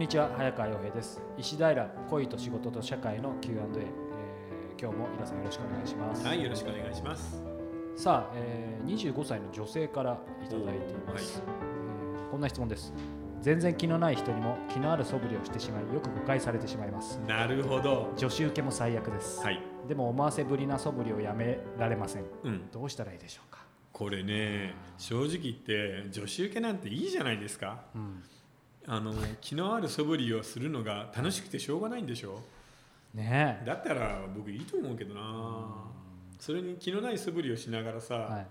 んにちは早川洋平です。石平恋と仕事と社会の Q&A、えー、今日も皆さんよろしくお願いします。はい、よろしくお願いします。さあ、えー、25歳の女性からいただいています、えーこんな質問です。全然気のない人にも気のある素振りをしてしまいよく誤解されてしまいます。なるほど。女子受けも最悪です、はい。でも思わせぶりな素振りをやめられません。うん。どうしたらいいでしょうか。これね、正直言って女子受けなんていいじゃないですか。うんあの気のある素振りをするのが楽しくてしょうがないんでしょ。ねえだったら僕いいと思うけどな。それに気のない素振りをしながらさ、はい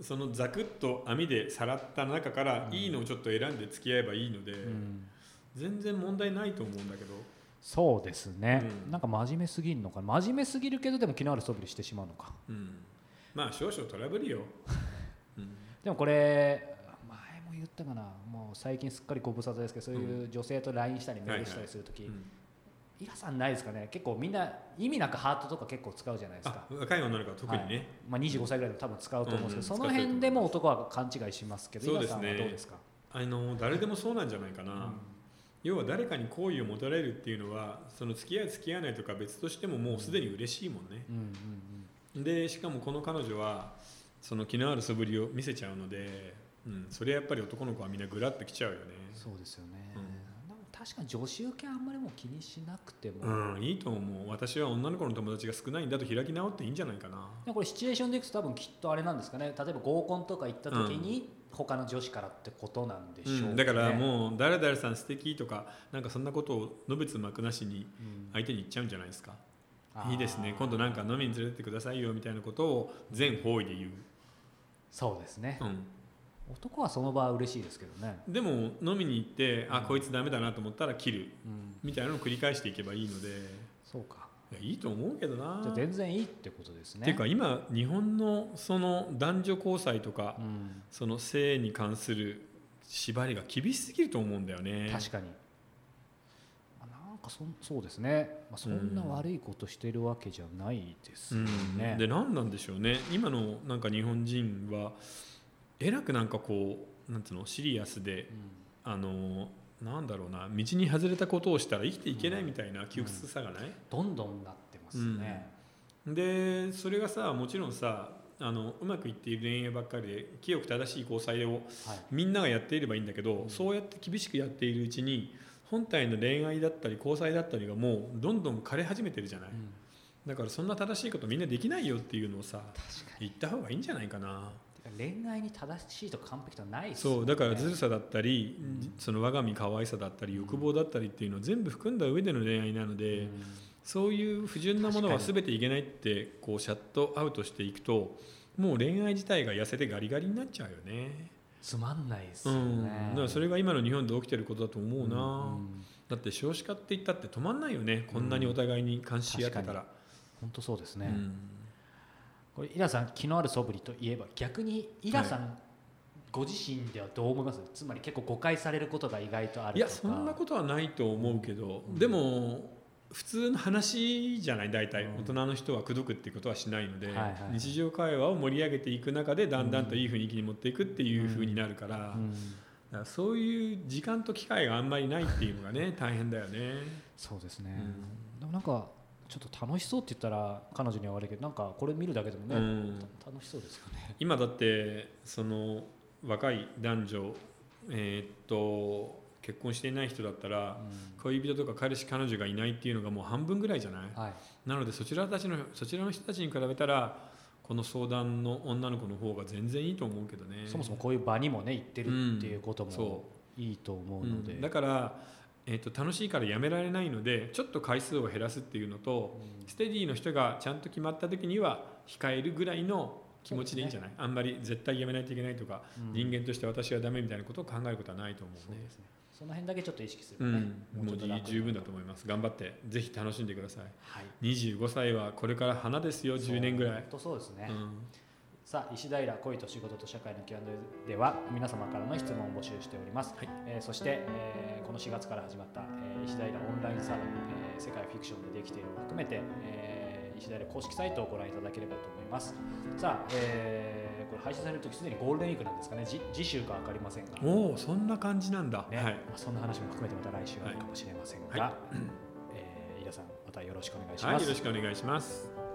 そのザクッと網でさらった中からいいのをちょっと選んで付き合えばいいので、うん全然問題ないと思うんだけど。そうですね、うんなんか真面目すぎるのかな真面目すぎるけどでも気のある素振りしてしまうのかうん。まあ少々トラブルよ。うん。でもこれ言ったかな。もう最近すっかりご無沙汰ですけどそういう女性と LINE したりメールしたりするとき、うんイラさんないですかね。結構みんな意味なくハートとか結構使うじゃないですあか、若い女の子は特にね、はい。まあ、25歳ぐらいでも多分使うと思うんですけど、うんその辺でも男は勘違いしますけどそうです。ねイラさんはどうですか、あの誰でもそうなんじゃないかな、要は誰かに好意を持たれるっていうのはその付き合い付き合わないとか別としてももうすでに嬉しいもんね、うんうんうん。でしかもこの彼女はその気のある素振りを見せちゃうので、うん、それやっぱり男の子はみんなグラッときちゃうよね。そうですよね、うん。でも確かに女子受けあんまりもう気にしなくても、うん。いいと思う。私は女の子の友達が少ないんだと開き直っていいんじゃないかな。これシチュエーションでいくと多分きっとあれなんですかね。例えば合コンとか行った時に他の女子からってことなんでしょうね、うん。だからもう誰々さん素敵とかなんかそんなことをのべつ幕なしにうん。相手に言っちゃうんじゃないですか。いいですね。今度なんか飲みに連れてってくださいよみたいなことを全方位で言う、そうですね、うん、男はその場は嬉しいですけどね、でも飲みに行ってあうん。こいつダメだなと思ったら切るうん、みたいなのを繰り返していけばいいので。そうか。いやいいと思うけどな。じゃあ全然いいってことですね。っていうか今日本のその男女交際とか、うん、その性に関する縛りが厳しすぎると思うんだよね。確かに、まあ、なんかそんそうですね、まあ、そんな悪いことしてるわけじゃないですようん。ね、で何なんでしょうね。今のなんか日本人はえらくなんかこうなんつうのシリアスでうん。あのなんだろうな道に外れたことをしたら生きていけないみたいな窮屈さがない、どんどんなってますね、でそれがさもちろんさあのうまくいっている恋愛ばっかりで清く正しい交際をはい。みんながやっていればいいんだけど、うん。そうやって厳しくやっているうちに本体の恋愛だったり交際だったりがもうどんどん枯れ始めてるじゃない、うん。だからそんな正しいことみんなできないよっていうのをさ言った方がいいんじゃないかな。に恋愛に正しいと完璧とはないですよね。そうだからずるさだったり、うん。その我が身可愛さだったり欲望だったりっていうのを全部含んだ上での恋愛なので、うん。そういう不純なものは全ていけないってこうシャットアウトしていくともう恋愛自体が痩せてガリガリになっちゃうよね。つまんないですようん、ね、だからそれが今の日本で起きてることだと思うな、ん。だって少子化って言ったって止まんないよね。こんなにお互いに監視し合ってたら、本当そうですね、うんこれイラさん気のある素振りといえば逆にイラさん、ご自身ではどう思います？つまり結構誤解されることが意外とあるいやそんなことはないと思うけど、うん。でも普通の話じゃない？大体、うん。大人の人は口説くっていうことはしないので、はいはい日常会話を盛り上げていく中でだんだんといい雰囲気に持っていくっていう風になるから,、うん。らそういう時間と機会があんまりないっていうのがね大変だよね。そうですね、うん。でもなんかちょっと楽しそうって言ったら彼女には悪いけどなんかこれ見るだけでもね、うん。た楽しそうですよね。今だってその若い男女、えーっと結婚していない人だったら恋人とか彼氏彼女がいないっていうのがもう半分ぐらいじゃない？はい。なのでそちらたちのそちらの人たちに比べたらこの相談の女の子の方が全然いいと思うけどね。そもそもこういう場にもね行ってるっていうこともういいと思ううので、ん。だから、えー、と楽しいからやめられないのでちょっと回数を減らすっていうのとステディの人がちゃんと決まった時には控えるぐらいの気持ちでいいんじゃない、あんまり絶対やめないといけないとか、うん。人間として私はダメみたいなことを考えることはないと思う。ねそうですね。その辺だけちょっと意識するとね、うん、もう十分だと思います頑張ってぜひ楽しんでくださいはい25歳はこれから花です。よ10年ぐらいそうですね、うんさあ石平恋と仕事と社会の Q&A では皆様からの質問を募集しております、はい。えーそして、えーこの4月から始まった、えー石平オンラインサロン、えー世界フィクションでできているを含めて、えー石平公式サイトをご覧いただければと思います。さあ、えーーこれ配信される時すでにゴールデンウィークなんですかね。じ次週か分かりませんが、ねおおそんな感じなんだ、はい。まあそんな話も含めてまた来週あるかもしれませんが、はい。えー飯田さんまたよろしくお願いしはい、ます。よろしくお願いします